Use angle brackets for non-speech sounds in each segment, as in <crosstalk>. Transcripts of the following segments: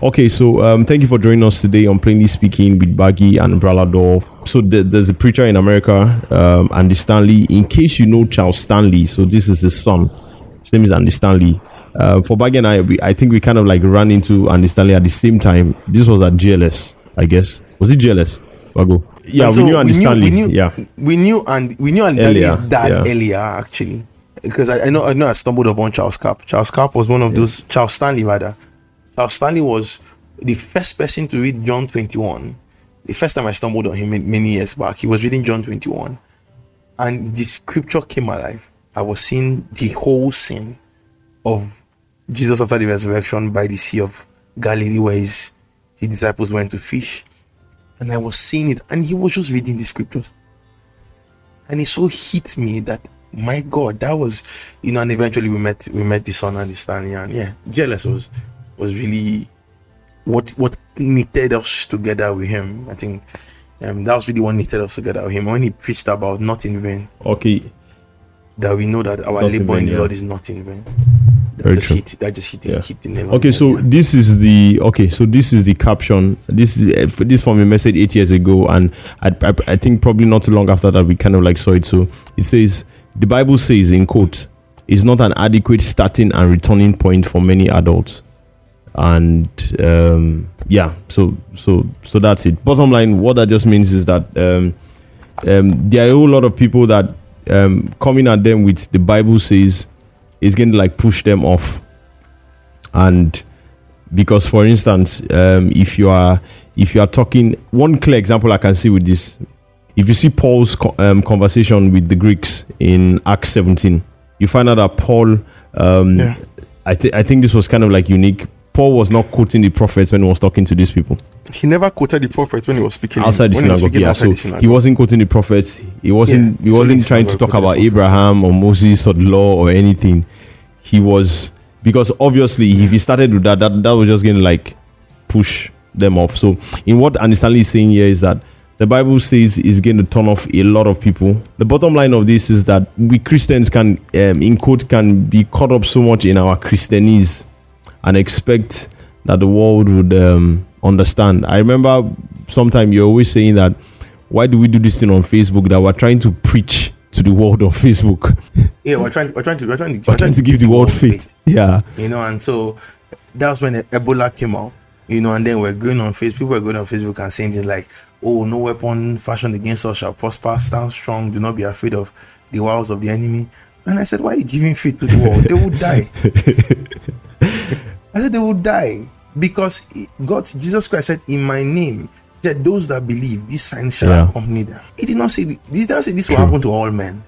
Okay, so um, thank you for joining us today on Plainly Speaking with Baggy and Bralador. So th- there's a preacher in America, um, Andy Stanley. In case you know Charles Stanley, so this is his son. His name is Andy Stanley. Uh, for Baggy and I, we, I think we kind of like ran into Andy Stanley at the same time. This was at GLS, I guess. Was it GLS? Bago. Yeah, And we so knew Andy Stanley. We knew, yeah. we knew and we knew Andy Earlier, Stanley's dad yeah. earlier actually, because I, I know I know I stumbled upon Charles Carp. Charles Carp was one of those Charles Stanley rather. Charles Stanley was the first person to read John twenty one. The first time I stumbled on him many years back, he was reading John twenty one, and the scripture came alive. I was seeing the whole scene of Jesus after the resurrection by the Sea of Galilee, where his, his disciples went to fish and I was seeing it, and he was just reading the scriptures, and it so hit me that my God, that was you know, and eventually we met we met the son and the Stanley, and yeah, jealous was was really what what knitted us together with him. I think um, that was really what knitted us together with him when he preached about not in vain, Okay. that we know that our Not labor in vain, the yeah. Lord is not in vain. That Very just true. hit that just hit, Yeah. hit the nail. Okay, so head, this is the okay. So this is the caption. This is uh, this from a message eight years ago, and I, I, I think probably not too long after that we kind of like saw it. So it says the Bible says in quote is not an adequate starting and returning point for many adults, and um, yeah. So so so that's it. Bottom line, what that just means is that um, um, there are a whole lot of people that um, coming at them with the Bible says is going to like push them off and because for instance um, if you are if you are talking one clear example i can see with this if you see paul's um, conversation with the greeks in acts 17 you find out that paul um, Yeah. I, th- I think this was kind of like unique paul was not quoting the prophets when he was talking to these people. He never quoted the prophets when he was speaking outside the when he synagogue yeah so he wasn't quoting the prophets. He wasn't Yeah, he wasn't trying to talk about abraham or moses or the law or anything. He was because obviously if he started with that that, that was just going to like push them off. So in what Stanley is saying here is that the bible says is going to turn off a lot of people. The bottom line of this is that we christians can um, in quote can be caught up so much in our christianese and expect that the world would um, understand. I remember sometime you're always saying that why do we do this thing on Facebook that we're trying to preach to the world on Facebook? <laughs> Yeah, we're trying. We're trying to. We're trying to. we're trying to give the world faith. Yeah. You know, and so that's when Ebola came out. You know, and then we're going on Facebook. People were going on Facebook and saying things like, "Oh, no weapon fashioned against us shall prosper. Stand strong. Do not be afraid of the wiles of the enemy." And I said, "Why are you giving faith to the world? They will die." <laughs> I said, "They will die because God, Jesus Christ said, in my name." he Said those that believe, these signs shall Yeah. accompany them. He did not say this. He did not say this will happen to all men.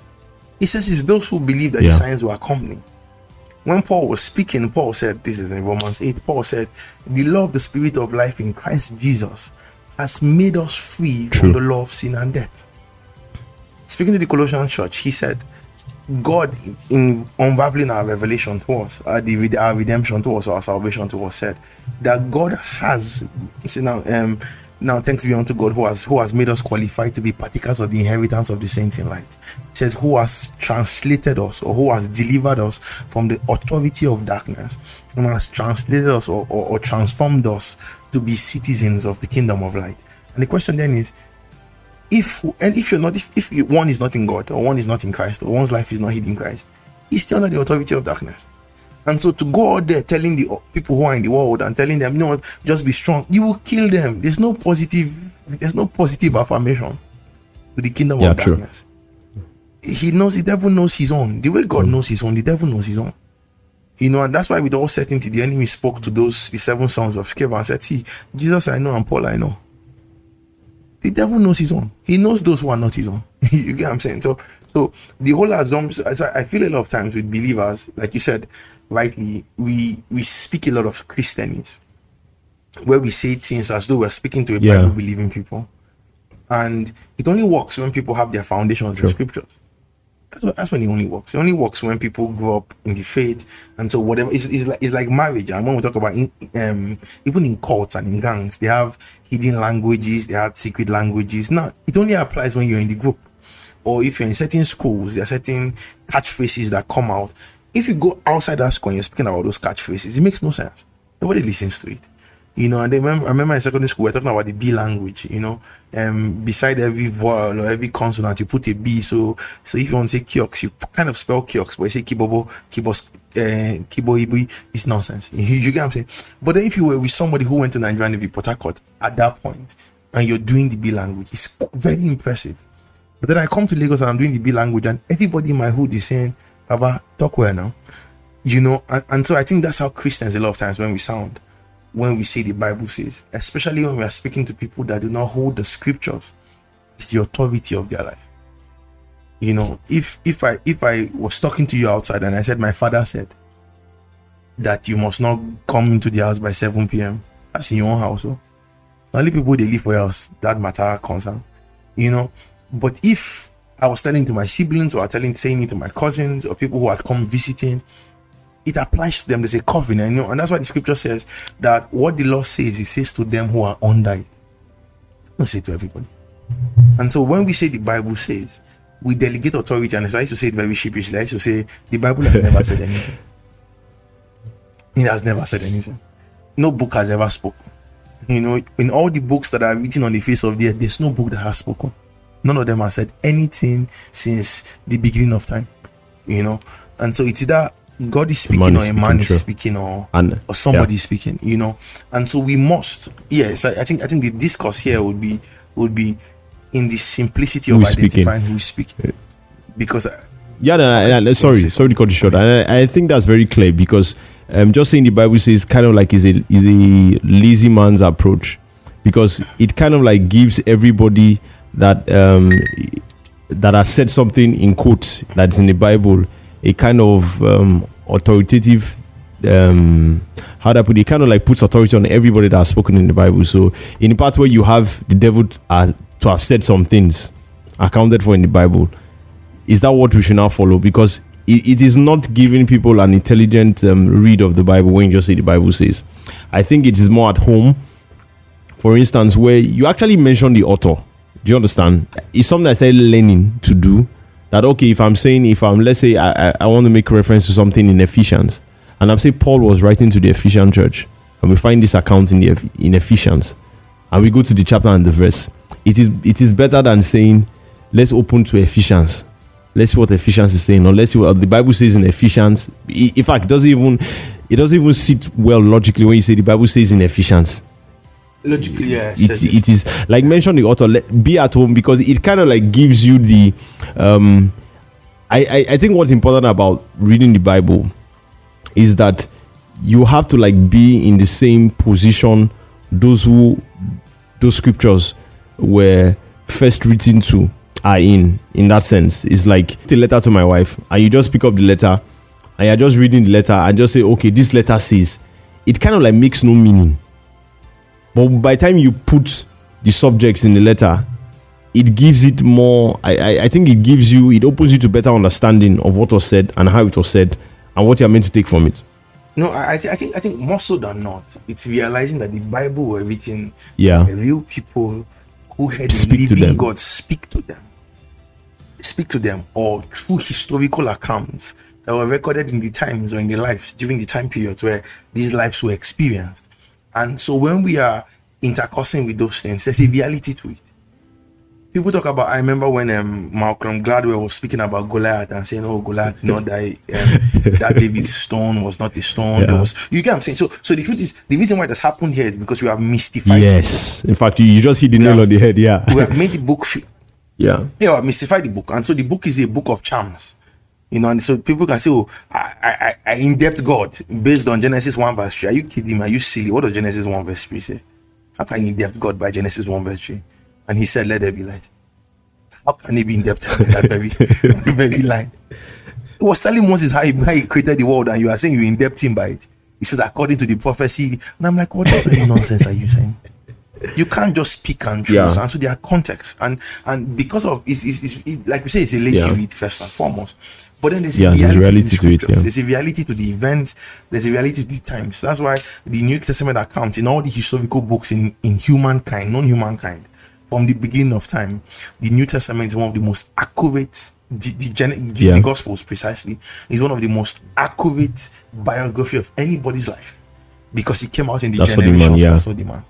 He says it's those who believe that Yeah. the signs will accompany. When Paul was speaking, Paul said, This is in Romans 8, Paul said, The law of the spirit of life in Christ Jesus has made us free from the law of sin and death. Speaking to the Colossian church, he said, God, in unraveling our revelation to us, the, our redemption to us, our salvation to us, said that God has, see now, um, now thanks be unto God who has who has made us qualified to be partakers of the inheritance of the saints in light. Says who has translated us or who has delivered us from the authority of darkness and has translated us or, or, or transformed us to be citizens of the kingdom of light. And the question then is, if and if you're not if, if you, one is not in god or one is not in christ or one's life is not hidden in christ he's still under the authority of darkness. And so to go out there telling the people who are in the world and telling them you know what? Just be strong you will kill them. There's no positive there's no positive affirmation to the kingdom Yeah, of true. darkness. He knows the devil knows his own. The way god mm. knows his own the devil knows his own. You know, and that's why with all certainty the enemy spoke to those the seven sons of Sceva and said, See, Jesus I know and Paul I know. The devil knows his own. He knows those who are not his own. <laughs> you get what I'm saying? So so the whole assumption so I feel a lot of times with believers, like you said, rightly, we we speak a lot of Christianese where we say things as though we're speaking to a Yeah. Bible believing people. And it only works when people have their foundations in scriptures. That's, that's when it only works. It only works when people grow up in the faith, and so whatever it's, it's like it's like marriage. And when we talk about in, um, even in cults and in gangs, they have hidden languages, they have secret languages. Now it only applies when you're in the group, or if you're in certain schools, there are certain catchphrases that come out. If you go outside that school and you're speaking about those catchphrases, it makes no sense. Nobody listens to it. You know, and then I remember in secondary school, we are talking about the B language, you know, um, beside every vowel or every consonant, you put a B. So, so if you want to say kiosk, you kind of spell kiosk, but you say kibobo, kibos, uh, it's nonsense. You, <laughs> you get what I'm saying? But then if you were with somebody who went to Nigerian Navy Port Harcourt at that point, and you're doing the B language, it's very impressive. But then I come to Lagos and I'm doing the B language, and everybody in my hood is saying, Baba, talk well now. You know, and, and so I think that's how Christians a lot of times when we sound when we say the Bible says, especially when we are speaking to people that do not hold the scriptures, it's the authority of their life. You know, if if I if I was talking to you outside and I said my father said that you must not come into the house by 7 p.m. That's in your own house. Oh. So. Only people they live for us that matter concern. You know, but if I was telling to my siblings or telling saying it to my cousins or people who had come visiting, it applies to them. There's a covenant, you know, and that's why the scripture says that what the law says, it says to them who are under it. Don't say to everybody. And so when we say the Bible says, we delegate authority, and I used to say it very sheepishly. I used to say the Bible has never said anything. It has never said anything. No book has ever spoken. You know, in all the books that are written on the face of the earth, there's no book that has spoken. None of them has said anything since the beginning of time. You know, and so it's either God is speaking or a man is speaking or and, or somebody yeah. is speaking, you know. And so we must yes, I, I, think I think the discourse here would be would be in the simplicity of identifying who's speaking. Because uh, yeah, no, no, sorry, sorry to cut you short. And I, I think that's very clear because um, just saying the Bible says kind of like is a is a lazy man's approach because it kind of like gives everybody that um that has said something in quotes that's in the Bible a kind of um, authoritative um how I put it? kind of like puts authority on everybody that has spoken in the Bible. So in the part where you have the devil to have said some things accounted for in the Bible, is that what we should now follow? Because it, it is not giving people an intelligent um, read of the Bible when you just say the Bible says. I think it is more at home. For instance, where you actually mention the author. Do you understand? It's something I started learning to do that okay if i'm saying if i'm let's say i, I, I want to make reference to something in ephesians and i'm saying paul was writing to the ephesian church and we find this account in the in ephesians and we go to the chapter and the verse it is it is better than saying let's open to ephesians. Let's see what ephesians is saying or let's see what the bible says in ephesians. In fact doesn't even it doesn't even sit well logically when you say the bible says in ephesians logically yeah it, it is like mention the author let, be at home because it kind of like gives you the um I, I i think what's important about reading the bible is that you have to like be in the same position those who those scriptures were first written to are in in that sense. It's like the letter to my wife and you just pick up the letter and you're just reading the letter and just say okay this letter says it kind of like makes no meaning but by the time you put the subjects in the letter, it gives it more. I, I, I think it gives you, it opens you to better understanding of what was said and how it was said and what you're meant to take from it. No, I, I, th- I think I think more so than not, it's realizing that the Bible were written yeah. by real people who had speak the living God speak to them, speak to them, or through historical accounts that were recorded in the times or in the lives during the time periods where these lives were experienced. And so when we are intercoursing with those things, there's a reality to it. People talk about. I remember when um, Malcolm Gladwell was speaking about Goliath and saying, "Oh, Goliath did not die. Um, that David's <laughs> stone was not a stone. Yeah. There was." You get what I'm saying? So, so the truth is, the reason why that's happened here is because we have mystified. Yes, in fact, you, you just hit the nail on the head. Yeah, we have made the book. F- <laughs> yeah, yeah, mystified the book, and so the book is a book of charms. You know, and so people can say, "Oh, I, I, I in depth God based on Genesis one verse three." Are you kidding me? Are you silly? What does Genesis one verse three say? How can you in depth God by Genesis one verse three? And He said, "Let there be light." How can He be in depth <laughs> that very, very line? He was telling Moses how he, how he created the world, and you are saying you in depth Him by it. He says, according to the prophecy, and I'm like, what nonsense are you saying? you can't just speak and choose yeah. and so there are contexts and and because of it's, it's, it's, like we say it's a lazy yeah. read first and foremost but then there's yeah, a reality, there's reality to, the to it, yeah. there's a reality to the events there's a reality to the times that's why the new testament accounts in all the historical books in in humankind non-humankind from the beginning of time the new testament is one of the most accurate the the, gen- yeah. the gospels precisely is one of the most accurate biography of anybody's life because it came out in the That's generation yeah. that's what the man.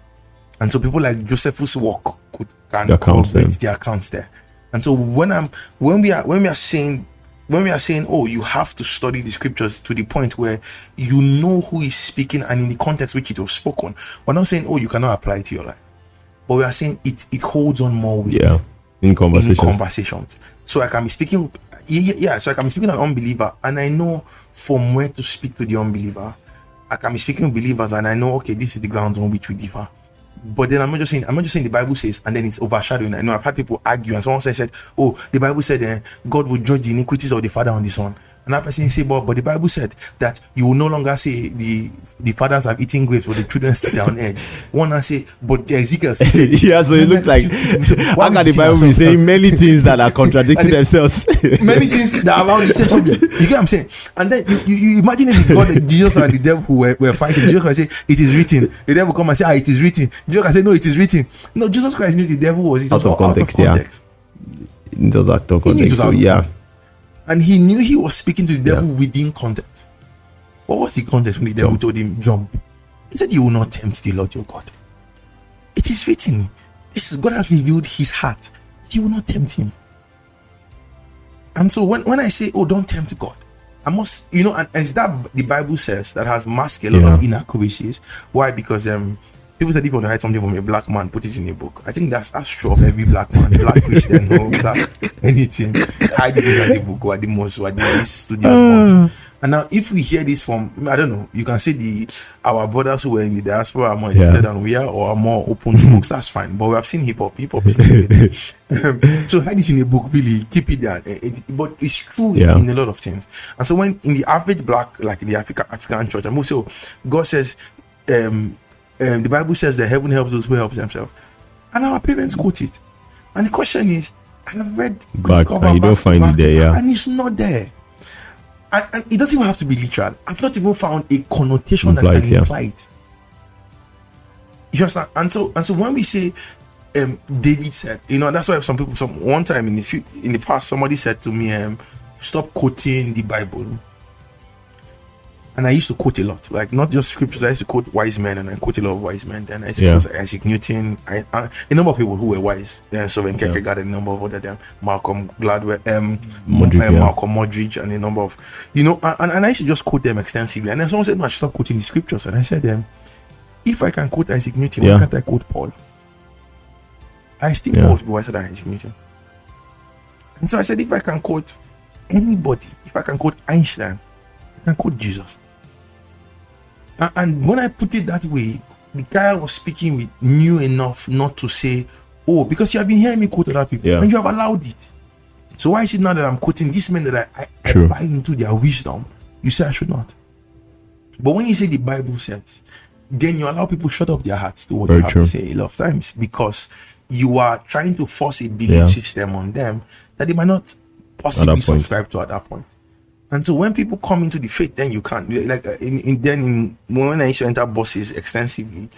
And so people like Josephus work could can The accounts corroborate there. the accounts there. And so when I'm when we are when we are saying when we are saying, oh, you have to study the scriptures to the point where you know who is speaking and in the context which it was spoken. We're not saying, oh, you cannot apply it to your life. But we are saying it it holds on more weight Yeah. In in conversation. conversations. So I can be speaking, yeah, so I can be speaking to an unbeliever, and I know from where to speak to the unbeliever. I can be speaking with believers, and I know, okay, this is the grounds on which we differ. But then I'm not just saying, I'm not just saying the Bible says, and then it's overshadowing. I know I've had people argue, and someone said, said "Oh, the Bible said eh, God will judge the iniquities of the father on the son." And that person say, "But but the Bible said that you will no longer say the the fathers have eaten grapes, or the children sit down edge." One and say, "But Ezekiel <laughs> said." yeah, so it looks like how can the Bible be saying many things that are contradicting themselves? many things that are around the same subject. You get what I'm saying? And then you, you, you imagine if the God, Jesus and the devil who were, were fighting, Jesus can say, It is written. The devil come and say, Ah, it is written. Jesus can say, No, it is written. No, Jesus Christ knew the devil was it was Out of context, yeah. It does act on He knew it context. So, out of yeah. And he knew he was speaking to the devil Yeah. within context. What was the context when the devil Jump. told him, Jump? He said, You will not tempt the Lord your God. It is written. This is God has revealed his heart. You will not tempt him. And so when, when I say, oh, don't tempt God, I must, you know, and, and it's that the Bible says that has masked a lot Yeah. of inaccuracies. Why? Because um people said if you want to hide something from a black man, put it in a book. I think that's that's true of every black man, black <laughs> Christian or black anything. Hide it in the book or the most or the least studious bunch. And now if we hear this from I don't know, you can say the our brothers who were in the diaspora are more Yeah. educated than we are or are more open to books, that's fine. But we have seen hip hop, hip hop is not. <laughs> Um, so hide it in a book, really keep it there. Eh, it- but it's true in- Yeah. in, a lot of things. And so when in the average black, like in the Africa, African church, and also God says, um, um, the Bible says that heaven helps those who help themselves, and our parents quote it. And the question is, I have read Back, cover and you don't to find it back to there, yeah. and it's not there. And, and it doesn't even have to be literal. I've not even found a connotation that can yeah. imply it. You understand? And so and so when we say um David said, you know, that's why some people some one time in the few in the past somebody said to me, um, stop quoting the Bible. And I used to quote a lot, like not just scriptures. I used to quote wise men, and I quote a lot of wise men. Then I used Yeah. Isaac Newton, I, I, a number of people who were wise. Then Soren Kierkegaard, and a number of other them, Malcolm Gladwell, um, Muggeridge, um, yeah. Malcolm Muggeridge, and a number of, you know, and, and I used to just quote them extensively. And then someone said, "No, I should stop quoting the scriptures." And I said, um, "If I can quote Isaac Newton, Yeah. why can't I quote Paul?" I still Yeah. Paul to be wiser than Isaac Newton. And so I said, if I can quote anybody, if I can quote Einstein, I can quote Jesus. And when I put it that way, the guy I was speaking with knew enough not to say, Oh, because you have been hearing me quote other people Yeah. and you have allowed it. So why is it now that I'm quoting these men that I, I, I buy into their wisdom? You say I should not. But when you say the Bible says, then you allow people shut up their hearts to what Very you have true. to say a lot of times because you are trying to force a belief Yeah. system on them that they might not possibly subscribe to at that point. And so when people come into the faith, then you can't. Like uh, in, in then in when I used to enter buses extensively,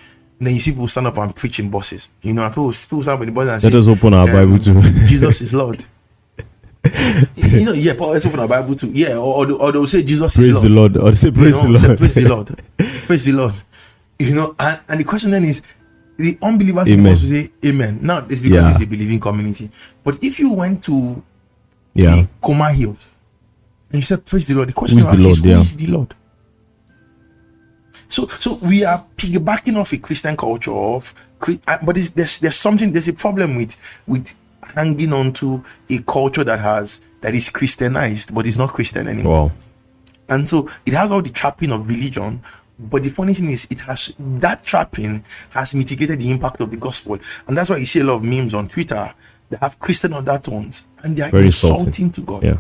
then you see people stand up and preach in buses. You know, and people people stand up in the bus and say, Let us open our um, Bible too. <laughs> Jesus is Lord. you know, yeah, Paul let's open our Bible too. Yeah, or, or, they- or they'll say Jesus is praise Lord the Lord. Or say praise you know, the say, Lord. praise the Lord. <laughs> praise the Lord. You know, and, and the question then is the unbelievers Amen. bus say amen. Now it's because Yeah. it's a believing community. But if you went to yeah. the Coma Hills and you said praise the Lord, the question Who is the is Lord? who Yeah. is the Lord? So so we are piggybacking off a Christian culture of uh, but there's there's something there's a problem with with hanging on to a culture that has that is Christianized but is not Christian anymore. Wow. And so it has all the trapping of religion. But the funny thing is, it has that trapping has mitigated the impact of the gospel. And that's why you see a lot of memes on Twitter that have Christian undertones and they are Very insulting insulting. to God. Yeah.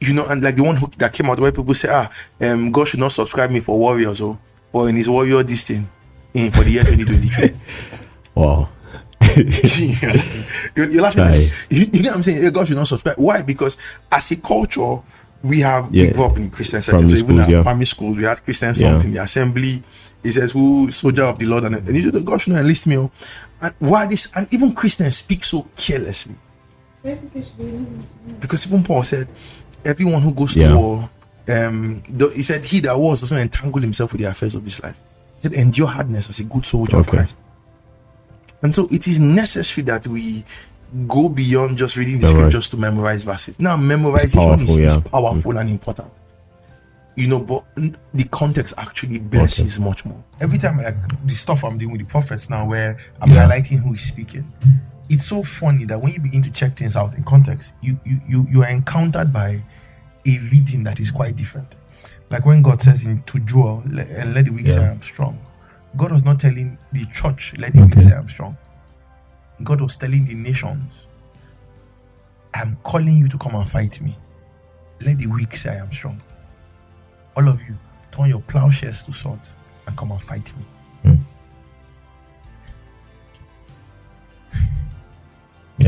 You know, and like the one who that came out where people say, ah, um, God should not subscribe me for Warriors or, or in his Warrior this thing in for the year 2023. <laughs> Wow. <laughs> you're, you're laughing. Aye. You, you get what I'm saying? Hey, God should not subscribe. Why? Because as a culture, we have we Yeah. grew up in Christian settings. So even schools, at yeah. primary schools, we had Christian songs Yeah. in the assembly. It says, "Who soldier of the Lord?" And, and you know, God should not enlist me. oh. And why this? And even Christians speak so carelessly because even Paul said, "Everyone who goes Yeah. to war um, the, he said, He that was doesn't entangle himself with the affairs of this life. He said, Endure hardness as a good soldier of Christ. And so it is necessary that we go beyond just reading the All right. scriptures to memorize verses. Now, memorization is, powerful, is yeah. powerful and important. You know, but the context actually blesses much more. Every time, like the stuff I'm doing with the prophets now, where I'm Yeah. highlighting who is speaking, it's so funny that when you begin to check things out in context, you you you, you are encountered by a reading that is quite different. Like when God says in to Joel, "Le- and let the weak say I am strong. God was not telling the church, let the weak say I'm strong. God was telling the nations, I'm calling you to come and fight me. Let the weak say I am strong. All of you, turn your plowshares to swords and come and fight me.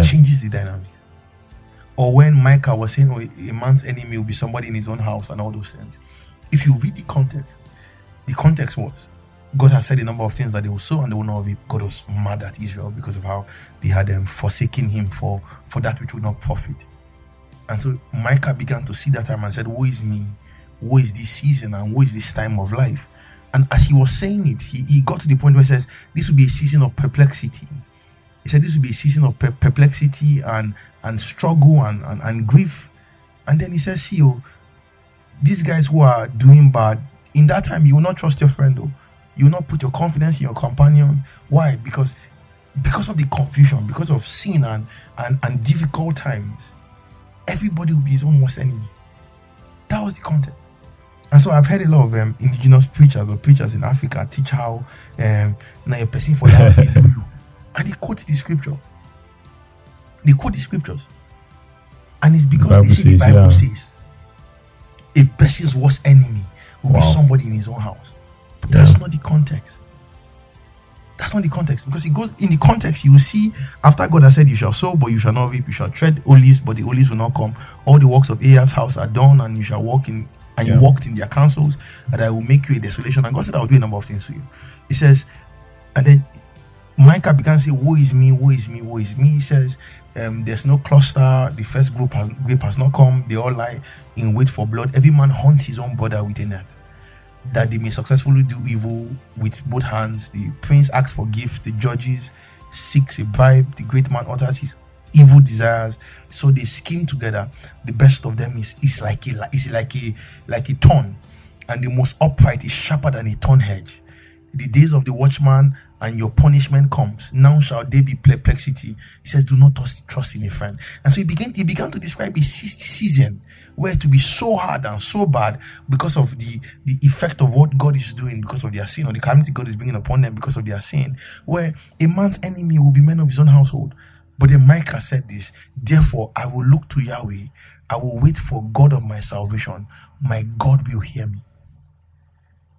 Changes the dynamics. Or when Micah was saying, oh, a man's enemy will be somebody in his own house and all those things. If you read the context, the context was God has said a number of things that they will sow and they will not reap. God was mad at Israel because of how they had um, forsaken him for, for that which would not profit. And so Micah began to see that time and said, Woe is me, woe is this season, and woe is this time of life. And as he was saying it, he, he got to the point where he says, This will be a season of perplexity. He said, This will be a season of perplexity and, and struggle and, and, and grief. And then he says, See, oh, these guys who are doing bad, in that time, you will not trust your friend, though. You will not put your confidence in your companion. Why? Because because of the confusion, because of sin and, and, and difficult times, everybody will be his own worst enemy. That was the context. And so I've heard a lot of um, indigenous preachers or preachers in Africa teach how um, now a person for life they do you. <laughs> And they quote the scripture. They quote the scriptures. And it's because Bible they say the Bible yeah. says a person's worst enemy will be somebody in his own house. But that's not the context. That's not the context because it goes in the context. You will see after God has said, You shall sow, but you shall not reap. You shall tread olives, but the olives will not come. All the works of Ahab's house are done, and you shall walk in, and Yeah. you walked in their counsels, and I will make you a desolation. And God said, I will do a number of things to you. He says, and then Micah began to say, Woe is me, woe is me, woe is me. He says, um, There's no cluster, the first group has grape has not come, they all lie in wait for blood. Every man hunts his own brother with a net that they may successfully do evil with both hands. The prince asks for gift, the judges seeks a bribe, the great man utters his evil desires. So they scheme together. The best of them is is like a is like a like a thorn, and the most upright is sharper than a thorn hedge. The days of the watchman and your punishment comes. Now shall there be perplexity. He says, Do not trust, in a friend. And so he began, he began to describe a season where to be so hard and so bad because of the, the effect of what God is doing because of their sin or the calamity God is bringing upon them because of their sin, where a man's enemy will be men of his own household. But then Micah said this, therefore I will look to Yahweh, I will wait for God of my salvation. My God will hear me.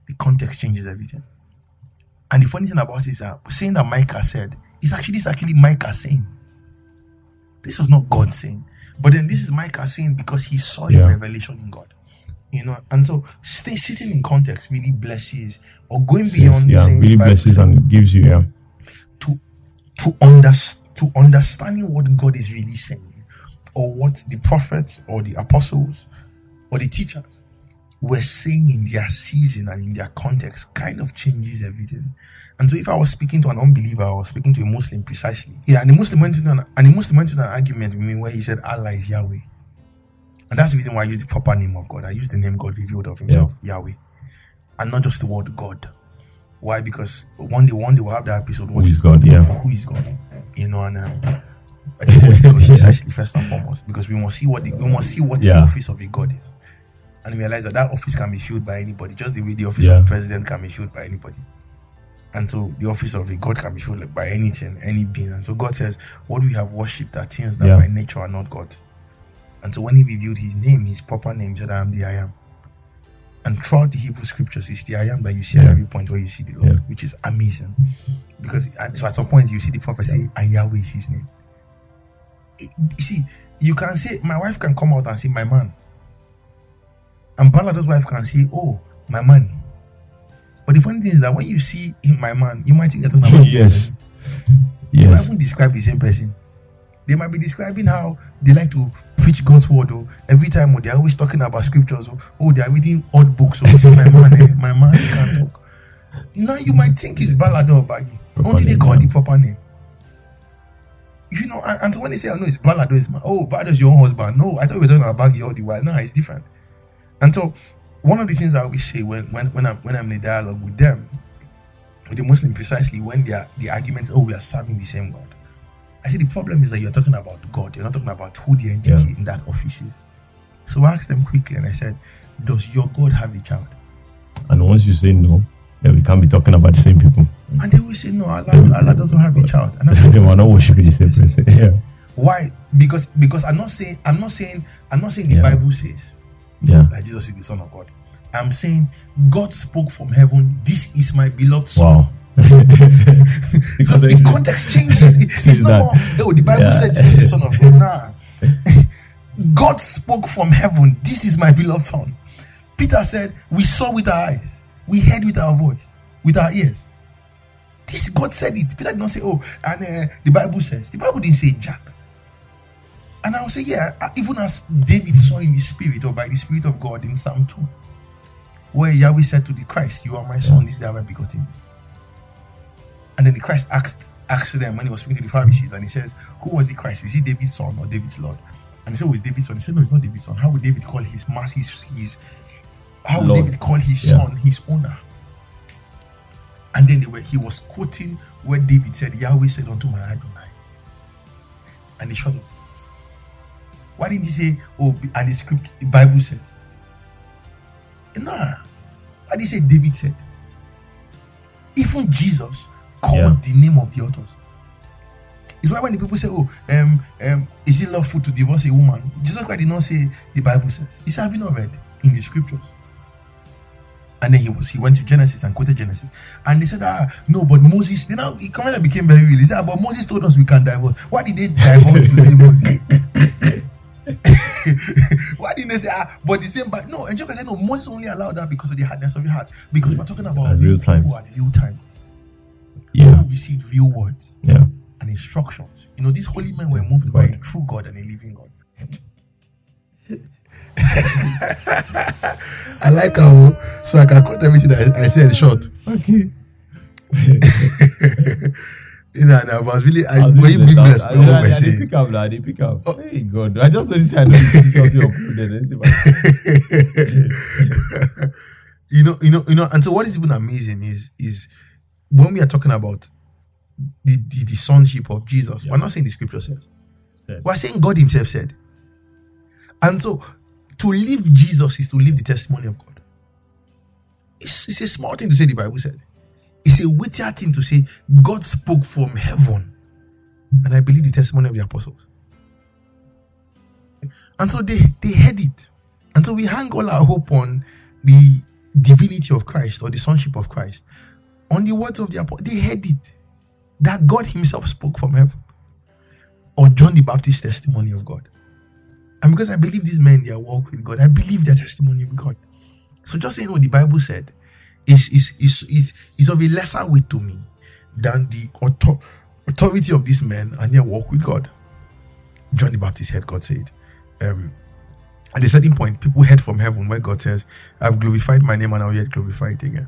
The context changes everything. And the funny thing about it is that saying that Micah said is actually this actually Micah saying. This was not God saying. But then this is Micah saying because he saw a revelation in God. You know, and so stay sitting in context really blesses or going beyond yeah, saying really blesses says and gives you yeah. to to understand to understanding what God is really saying, or what the prophets or the apostles or the teachers were saying in their season and in their context kind of changes everything. And so if I was speaking to an unbeliever or speaking to a Muslim precisely, yeah, and the Muslim went into an and the Muslim went into an argument with me where he said Allah is Yahweh. And that's the reason why I use the proper name of God. I use the name God revealed of himself, Yahweh. And not just the word God. Why? Because one day, one day we'll have that episode. What Who is is God? Yeah. Who is God? You know, and um, I think what is God <laughs> precisely first and foremost, because we must see what the, we must see what the office of a God is, and realize that that office can be filled by anybody, just the way the office Yeah. of president can be filled by anybody. And so the office of a God can be filled by anything, any being. And so God says, What we have worshipped are things that Yeah. by nature are not God. And so when he revealed his name, his proper name, he said, I am the I am. And throughout the Hebrew scriptures, it's the I am that you see at every point where you see the Lord, Yeah. which is amazing. Because and so at some point you see the prophet say, and Yahweh is his name. It- you see, you can say, My wife can come out and say, My man. And Balada's wife can say, Oh, my man. But the funny thing is that when you see him, my man, you might think they're talking about yes. person. They might Yes. even describe the same person. they might be describing how they like to preach God's word. Oh, every time oh, they're always talking about scriptures. Oh, oh they are reading odd books. Oh, say, my man, eh, my man can't talk. Now you might think it's Balado or Baggy until they call yeah. the proper name. You know, and, and so when they say, "I know it's Balado is my oh, Balado is your own husband," no, I thought we were talking about Baggy all the while. No, it's different. And so, one of the things I always say when when when I'm when I'm in a dialogue with them, with the Muslim precisely when they are the arguments, oh, we are serving the same God. I say the problem is that you're talking about God, you're not talking about who the entity Yeah. in that office is. So I asked them quickly and I said, Does your God have a child? And once you say no, then we can't be talking about the same people. And they always say, No, Allah, Allah doesn't have a child. And I said, they were not worshiping the same person. <laughs> Yeah. Why? Because because I'm not saying I'm not saying I'm not saying the Yeah. Bible says Yeah. that Jesus is the Son of God. I'm saying God spoke from heaven, This is my beloved son. Wow. <laughs> So the context changes. It- <laughs> It's no more. Oh, the Bible Yeah. said Jesus is the son of God. Nah. <laughs> God spoke from heaven. This is my beloved son. Peter said, "We saw with our eyes, we heard with our voice, with our ears." This God said it. Peter did not say, "Oh," and uh, the Bible says. The Bible didn't say Jack. And I will say, yeah, uh, even as David saw in the spirit or by the spirit of God in Psalm two, where Yahweh said to the Christ, "You are my son. This day have I begotten." you." And then the Christ asked asked them when he was speaking to the Pharisees, and he says, Who was the Christ? Is he David's son or David's Lord? And he said, Oh, it's David's son. He said, No, it's not David's son. How would David call his master his, his how would Lord. David call his Yeah. son his owner? And then they were he was quoting where David said, Yahweh said unto my Adonai. And he shut up. Why didn't he say, Oh, and the script the Bible says? Nah. Why did he say David said? Even Jesus called Yeah. the name of the authors. It's why when the people say, "Oh, um, um, is it lawful to divorce a woman?" Jesus Christ did not say the Bible says. He said, "Have you not read in the scriptures?" And then he was he went to Genesis and quoted Genesis, and they said, "Ah, no, but Moses." Then now the comment became very real. He said, "Ah, "But Moses told us we can divorce. Why did they <laughs> divorce to say Moses?" <laughs> Why didn't they say ah? But the same, but no. And Jesus said no. Moses only allowed that because of the hardness of your heart. Because we're talking about real time. people at real time Yeah. who received real words Yeah. and instructions. You know, these holy men were moved by a true God and a living God. <laughs> I like how so I can quote everything that I, I said short. Okay. <laughs> You know, and I was really I, I'll when you bring me respect I- what I- we're I saying. dey pick up I dey pick up. Oh. Hey God, I just noticed I know you see something see if I- <laughs> you know, you know, you know, and so what is even amazing is is when we are talking about the the, the sonship of Jesus, we're not saying the scripture says. Said. We're saying God Himself said. And so to live Jesus is to live the testimony of God. It's, it's a small thing to say the Bible said. It's a weightier thing to say God spoke from heaven. And I believe the testimony of the apostles. And so they, they heard it. And so we hang all our hope on the divinity of Christ or the sonship of Christ. On the words of the apostles. They heard it. That God Himself spoke from heaven or John the Baptist's testimony of God. And because I believe these men, their walk with God, I believe their testimony with God. So just saying what the Bible said is is is is, is of a lesser weight to me than the author- authority of these men and their walk with God. John the Baptist heard God say it. Um, at a certain point, people heard from heaven where God says, I've glorified my name and I'll yet glorify it again.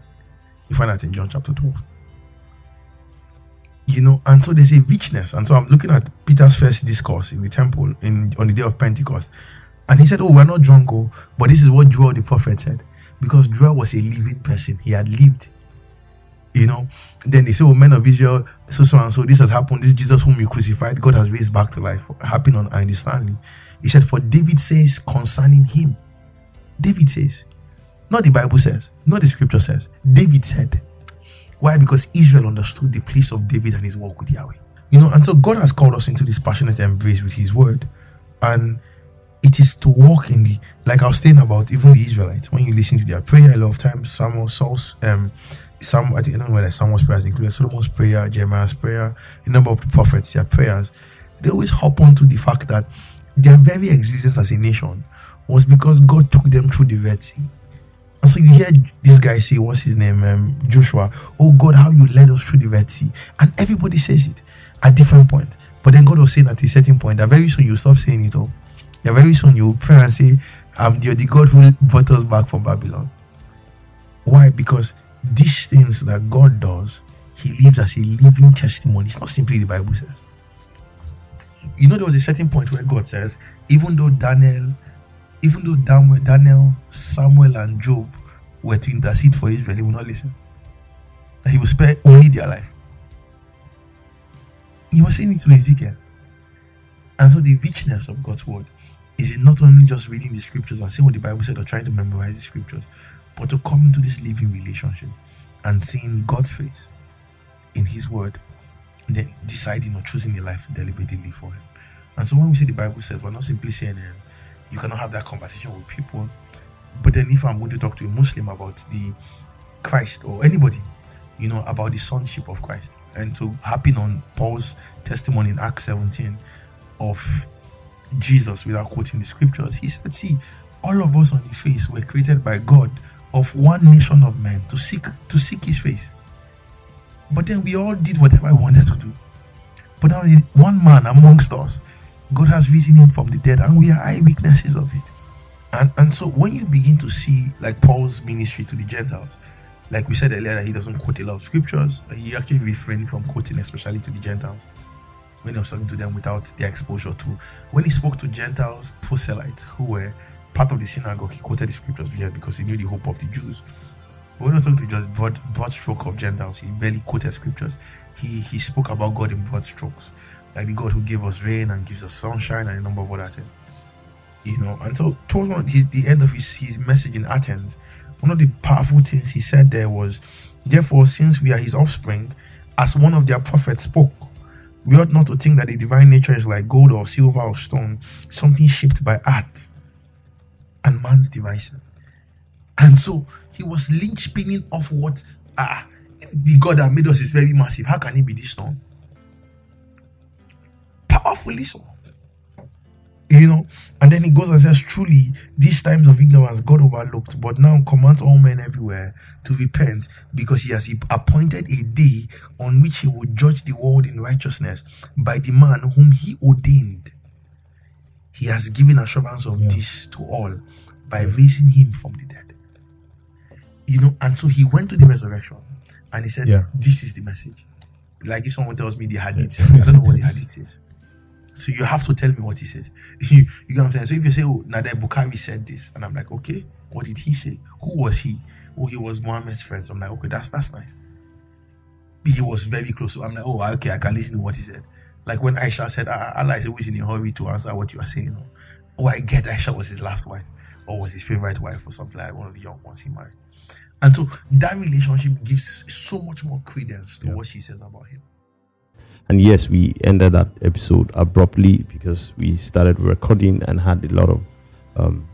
You find that in John chapter 12 you know and so there's a richness and so i'm looking at peter's first discourse in the temple in on the day of pentecost and he said oh we're not drunk oh but this is what joel the prophet said because joel was a living person. He had lived you know. Then they say oh men of israel so so and so this has happened. This jesus whom you crucified god has raised back to life. Happened on andy stanley he said for david says concerning him. David says. Not the bible says. Not the scripture says. David said. Why? Because Israel understood the place of David and his walk with Yahweh. You know, and so God has called us into this passionate embrace with his word. And it is to walk in the like I was saying about even the Israelites, when you listen to their prayer a lot of times, Samuel, Saul's um some I don't know whether Samuel's prayers included Solomon's prayer, Jeremiah's prayer, a number of the prophets, their prayers, they always hop onto the fact that their very existence as a nation was because God took them through the Red Sea. And so you hear this guy say, what's his name? Um, Joshua. Oh God, how you led us through the Red Sea. And everybody says it at different points. But then God was saying at a certain point that very soon you stop saying it all. Yeah, very soon you pray and say, I'm the, the God who brought us back from Babylon. Why? Because these things that God does, He lives as a living testimony. It's not simply the Bible says. You know, there was a certain point where God says, even though Daniel, even though Daniel, Samuel, and Job were to intercede for Israel, he would not listen. That he will spare only their life. He was saying it to Ezekiel. And so the richness of God's word is not only just reading the scriptures and seeing what the Bible said or trying to memorize the scriptures, but to come into this living relationship and seeing God's face in His Word, and then deciding or choosing a life to deliberately live for Him. And so when we see the Bible says, we're not simply saying um, you cannot have that conversation with people, but then if I'm going to talk to a Muslim about the Christ or anybody, you know, about the sonship of Christ, and to happen on Paul's testimony in Acts 17 of Jesus without quoting the scriptures, he said, See, all of us on the face were created by God of one nation of men to seek to seek his face. But then we all did whatever I wanted to do. But now one man amongst us, God has risen him from the dead, and we are eyewitnesses of it. And and so when you begin to see like Paul's ministry to the Gentiles, like we said earlier, that he doesn't quote a lot of scriptures, he actually refrained from quoting, especially to the Gentiles when he was talking to them without their exposure to. When he spoke to Gentiles, proselytes who were part of the synagogue, he quoted the scriptures because he knew the hope of the Jews. But when he was talking to just broad, broad stroke of Gentiles, he barely quoted scriptures. He he spoke about God in broad strokes, like the God who gave us rain and gives us sunshine and a number of other things. You know, and so towards one, his, the end of his, his message in Athens, one of the powerful things he said there was, Therefore, since we are his offspring, as one of their prophets spoke, we ought not to think that the divine nature is like gold or silver or stone, something shaped by art and man's devices. And so he was linchpinning off what ah the God that made us is very massive. How can he be this strong? Powerfully so. You know, and then he goes and says, Truly, these times of ignorance God overlooked, but now commands all men everywhere to repent because he has appointed a day on which he will judge the world in righteousness by the man whom he ordained. He has given assurance of yeah. this to all by raising him from the dead. You know, and so he went to the resurrection and he said, yeah. This is the message. Like if someone tells me the hadith, I don't know what the hadith is. <laughs> So you have to tell me what he says. <laughs> You, you know what I'm saying? So if you say, Oh, Nader Bukhari said this, and I'm like, Okay, what did he say? Who was he? Oh, he was Muhammad's friend. So I'm like, okay, that's that's nice. He was very close. So I'm like, oh, okay, I can listen to what he said. Like when Aisha said, ah, Allah is always in a hurry to answer what you are saying. Oh, I get Aisha was his last wife or was his favorite wife or something like one of the young ones he married. And so that relationship gives so much more credence to yeah. what she says about him. And yes, we ended that episode abruptly because we started recording and had a lot of um,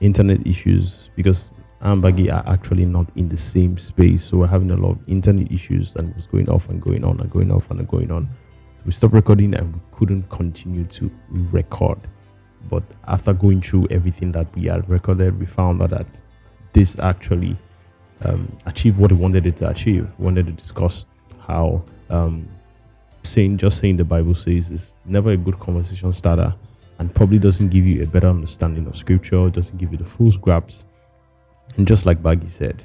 internet issues because Ambagi are actually not in the same space. So we're having a lot of internet issues and it was going off and going on and going off and going on. So we stopped recording and we couldn't continue to record. But after going through everything that we had recorded, we found out that this actually um, achieved what we wanted it to achieve. We wanted to discuss how um, saying just saying the Bible says is never a good conversation starter and probably doesn't give you a better understanding of scripture, doesn't give you the full grasp. And just like Baggy said,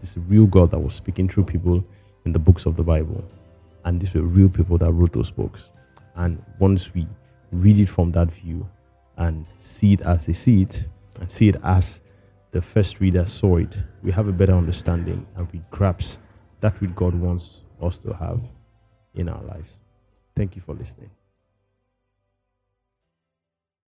this is real God that was speaking through people in the books of the Bible. And these were real people that wrote those books. And once we read it from that view and see it as they see it, and see it as the first reader saw it, we have a better understanding and we grasp that which God wants us to have in our lives. Thank you for listening.